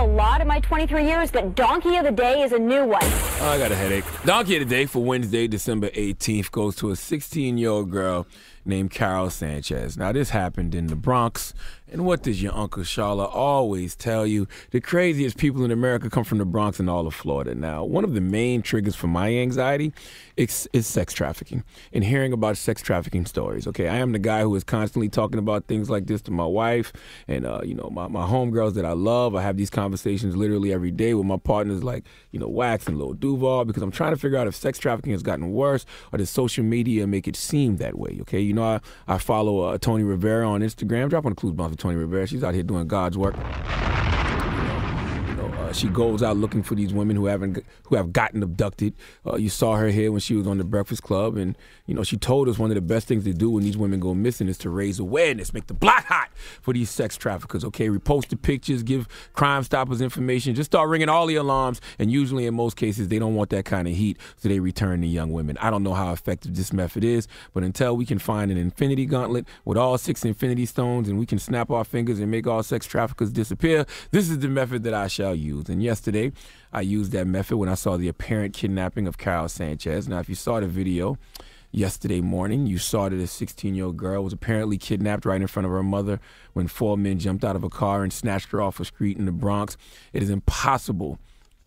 A lot in my 23 years, but Donkey of the Day is a new one. Oh, I got a headache. Donkey of the Day for Wednesday, December 18th goes to a 16 year old girl named Karol Sanchez. Now, this happened in the Bronx. And what does your Uncle Charla always tell you? The craziest people in America come from the Bronx and all of Florida. Now, one of the main triggers for my anxiety is, is sex trafficking and hearing about sex trafficking stories. Okay, I am the guy who is constantly talking about things like this to my wife and, uh, you know, my, my homegirls that I love. I have these conversations literally every day with my partners like, you know, Wax and Lil Duval because I'm trying to figure out if sex trafficking has gotten worse or does social media make it seem that way. Okay, you know, I, I follow uh, Tony Rivera on Instagram. Drop on the clues box Tony Rivera. She's out here doing God's work. Uh, she goes out looking for these women who haven't who have gotten abducted. Uh, you saw her here when she was on the Breakfast Club, and you know she told us one of the best things to do when these women go missing is to raise awareness, make the block hot for these sex traffickers. Okay, repost the pictures, give Crime Stoppers information, just start ringing all the alarms. And usually, in most cases, they don't want that kind of heat, so they return the young women. I don't know how effective this method is, but until we can find an infinity gauntlet with all six infinity stones, and we can snap our fingers and make all sex traffickers disappear, this is the method that I shall use. And yesterday, I used that method when I saw the apparent kidnapping of Karol Sanchez. Now, if you saw the video yesterday morning, you saw that a 16 year old girl was apparently kidnapped right in front of her mother when four men jumped out of a car and snatched her off a street in the Bronx. It is impossible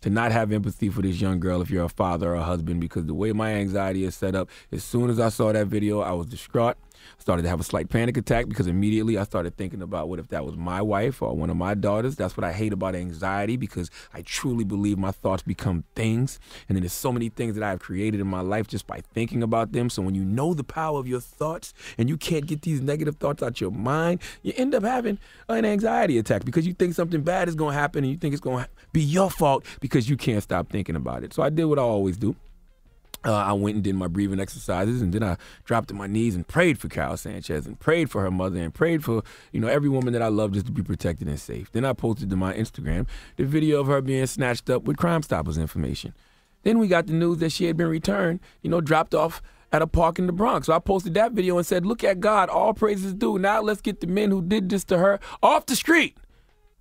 to not have empathy for this young girl if you're a father or a husband because the way my anxiety is set up, as soon as I saw that video, I was distraught I started to have a slight panic attack because immediately I started thinking about what if that was my wife or one of my daughters. That's what I hate about anxiety because I truly believe my thoughts become things. And then there's so many things that I've created in my life just by thinking about them. So when you know the power of your thoughts and you can't get these negative thoughts out your mind, you end up having an anxiety attack because you think something bad is going to happen and you think it's going to be your fault because you can't stop thinking about it. So I did what I always do. Uh, I went and did my breathing exercises, and then I dropped to my knees and prayed for Karol Sanchez, and prayed for her mother, and prayed for you know every woman that I love just to be protected and safe. Then I posted to my Instagram the video of her being snatched up with Crime Stoppers information. Then we got the news that she had been returned, you know, dropped off at a park in the Bronx. So I posted that video and said, "Look at God, all praises due. Now let's get the men who did this to her off the street."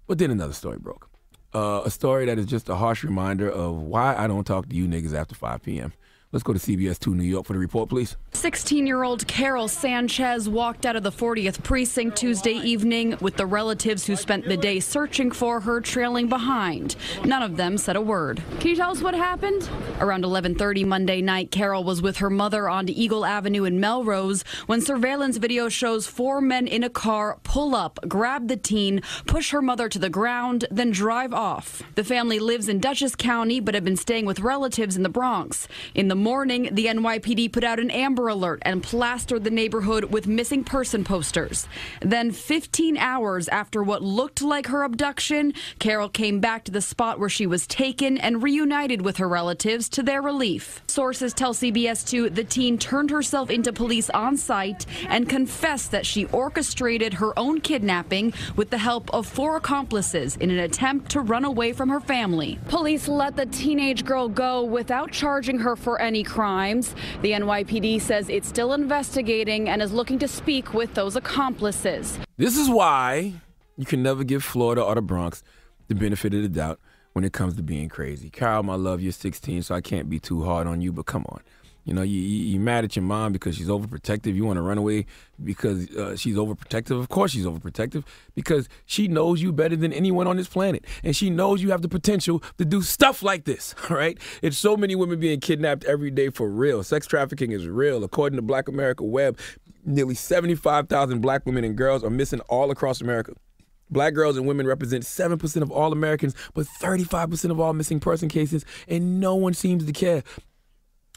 But then another story broke. Uh, a story that is just a harsh reminder of why I don't talk to you niggas after 5 p.m. Let's go to CBS 2 New York for the report, please. 16 year old Karol Sanchez walked out of the 40th precinct Tuesday evening with the relatives who spent the day searching for her trailing behind. None of them said a word. Can you tell us what happened? Around 11:30 Monday night, Karol was with her mother on Eagle Avenue in Melrose when surveillance video shows four men in a car pull up, grab the teen, push her mother to the ground, then drive off. The family lives in Dutchess County but have been staying with relatives in the Bronx. In the morning, the NYPD put out an Amber Alert and plastered the neighborhood with missing person posters. Then, 15 hours after what looked like her abduction, Karol came back to the spot where she was taken and reunited with her relatives to their relief. Sources tell CBS 2 the teen turned herself into police on site and confessed that she orchestrated her own kidnapping with the help of four accomplices in an attempt to run away from her family. Police let the teenage girl go without charging her for any crimes. The NYPD says it's still investigating and is looking to speak with those accomplices. This is why you can never give Florida or the Bronx the benefit of the doubt when it comes to being crazy. Kyle, my love, you're 16, so I can't be too hard on you, but come on. You know, you, you, mad at your mom because she's overprotective. You want to run away because uh, she's overprotective. Of course, she's overprotective because she knows you better than anyone on this planet. And she knows you have the potential to do stuff like this, all right? It's so many women being kidnapped every day for real. Sex trafficking is real. According to Black America Web, nearly 75,000 black women and girls are missing all across America. Black girls and women represent 7% of all Americans, but 35% of all missing person cases, and no one seems to care.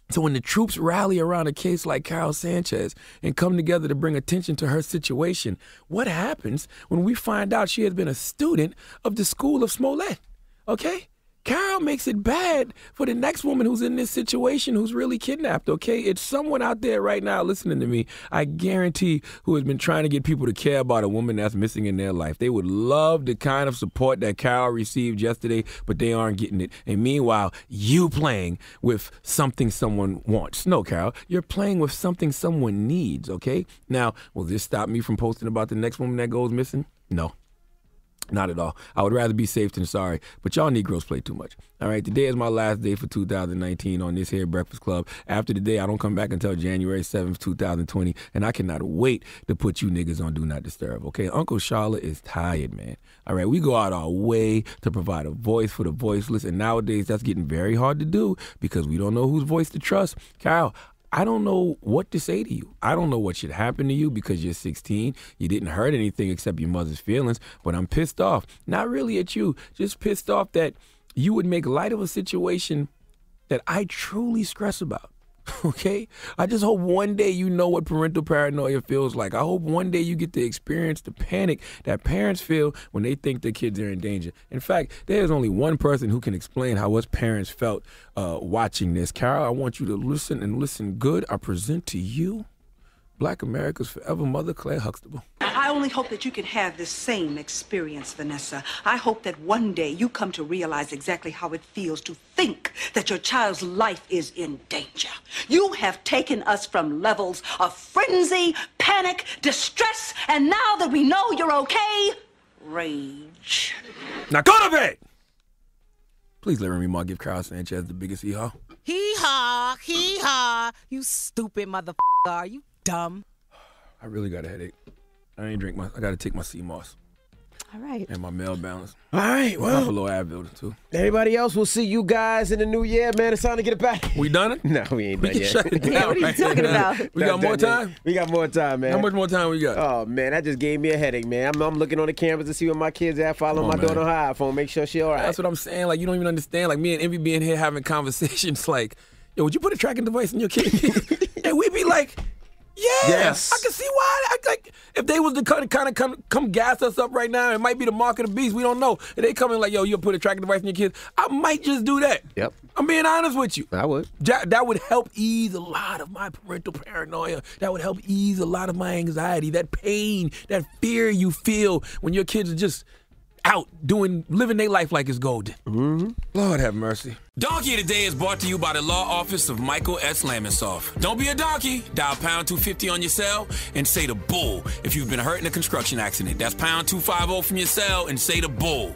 So when the troops rally around a case like Karol Sanchez and come together to bring attention to her situation, what happens when we find out she has been a student of the School of Smollett? Okay? Karol makes it bad for the next woman who's in this situation who's really kidnapped, okay? It's someone out there right now listening to me, I guarantee, who has been trying to get people to care about a woman that's missing in their life. They would love the kind of support that Karol received yesterday, but they aren't getting it. And meanwhile, you playing with something someone wants. No, Karol, you're playing with something someone needs, okay? Now, will this stop me from posting about the next woman that goes missing? No. Not at all. I would rather be safe than sorry. But y'all Negroes play too much. All right, today is my last day for 2019 on this here Breakfast Club. After today, I don't come back until January 7th, 2020, and I cannot wait to put you niggas on Do Not Disturb, okay? Uncle Charla is tired, man. All right, we go out our way to provide a voice for the voiceless, and nowadays that's getting very hard to do because we don't know whose voice to trust. Kyle, I don't know what to say to you. I don't know what should happen to you because you're 16. You didn't hurt anything except your mother's feelings, but I'm pissed off. Not really at you, just pissed off that you would make light of a situation that I truly stress about. Okay? I just hope one day you know what parental paranoia feels like. I hope one day you get to experience the panic that parents feel when they think their kids are in danger. In fact, there's only one person who can explain how us parents felt uh, watching this. Karol, I want you to listen and listen good. I present to you Black America's forever mother, Claire Huxtable. I only hope that you can have this same experience, Vanessa. I hope that one day you come to realize exactly how it feels to think that your child's life is in danger. You have taken us from levels of frenzy, panic, distress, and now that we know you're okay, rage. Now go to bed! Please let Remy Ma give Carl Sanchez the biggest hee-haw. Hee-haw, hee-haw, you stupid motherfucker. Are you dumb. I really got a headache. I ain't drink my. I got to take my sea moss. All right. And my male balance. All right. Well, a little Advil too. Everybody else, we'll see you guys in the new year, man. It's time to get it back. We done it? no, we ain't we done yet. Shut it down yeah, what are you right talking now. about? We got more time. Yet. We got more time, man. How much more time we got? Oh man, that just gave me a headache, man. I'm, I'm looking on the cameras to see where my kids at. Following on, my daughter on her iPhone, make sure she all right. That's what I'm saying. Like you don't even understand. Like me and Envy being here having conversations. Like, yo, would you put a tracking device in your kid? and we'd be like. Yeah, yes. I can see why. I, like, if they was to kind of, kind of come, come gas us up right now, it might be the mark of the beast. We don't know. If they come in like, yo, you'll put a tracking device in your kids, I might just do that. Yep. I'm being honest with you. I would. That, that would help ease a lot of my parental paranoia. That would help ease a lot of my anxiety, that pain, that fear you feel when your kids are just out doing living their life like it's golden. Mm-hmm. Lord have mercy. Donkey of the Day is brought to you by the law office of Michael S. Lamonsoff. Don't be a donkey. Dial pound 250 on your cell and say the bull if you've been hurt in a construction accident. That's pound 250 from your cell and say the bull.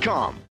Indeed.com.